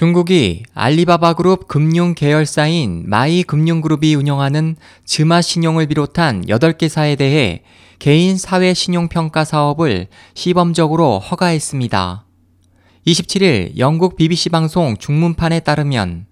중국이 알리바바 그룹 금융 계열사인 마이 금융그룹이 운영하는 즈마 신용을 비롯한 8개사에 대해 개인 사회 신용평가 사업을 시범적으로 허가했습니다. 27일 영국 BBC 방송 중문판에 따르면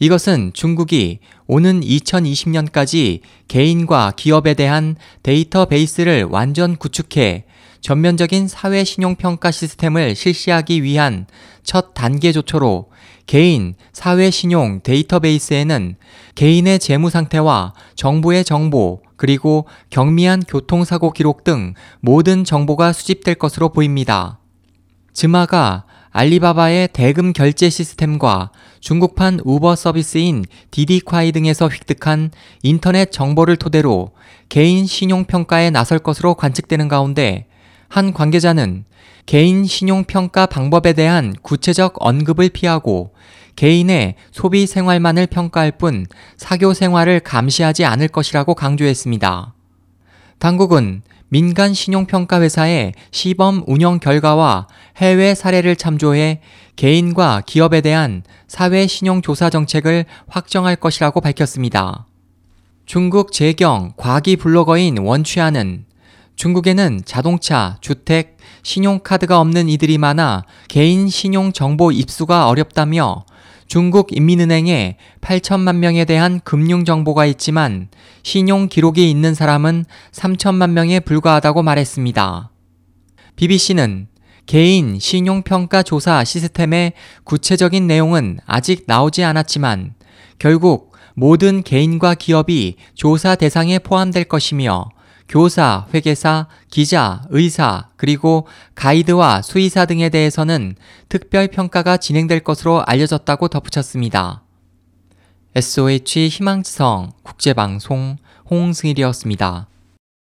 이것은 중국이 오는 2020년까지 개인과 기업에 대한 데이터베이스를 완전 구축해 전면적인 사회 신용평가 시스템을 실시하기 위한 첫 단계 조처로 개인 사회 신용 데이터베이스에는 개인의 재무 상태와 정부의 정보, 그리고 경미한 교통사고 기록 등 모든 정보가 수집될 것으로 보입니다. 즈마가 알리바바의 대금 결제 시스템과 중국판 우버 서비스인 디디콰이 등에서 획득한 인터넷 정보를 토대로 개인 신용평가에 나설 것으로 관측되는 가운데 한 관계자는 개인 신용평가 방법에 대한 구체적 언급을 피하고 개인의 소비 생활만을 평가할 뿐 사교 생활을 감시하지 않을 것이라고 강조했습니다. 당국은 민간 신용평가 회사의 시범 운영 결과와 해외 사례를 참조해 개인과 기업에 대한 사회 신용조사 정책을 확정할 것이라고 밝혔습니다. 중국 재경 과기 블로거인 원취아는 중국에는 자동차, 주택, 신용카드가 없는 이들이 많아 개인 신용 정보 입수가 어렵다며 중국 인민은행에 8천만 명에 대한 금융 정보가 있지만 신용 기록이 있는 사람은 3천만 명에 불과하다고 말했습니다. BBC는 개인 신용평가 조사 시스템의 구체적인 내용은 아직 나오지 않았지만 결국 모든 개인과 기업이 조사 대상에 포함될 것이며 교사, 회계사, 기자, 의사, 그리고 가이드와 수의사 등에 대해서는 특별 평가가 진행될 것으로 알려졌다고 덧붙였습니다. SOH 희망지성 국제방송 홍승일이었습니다.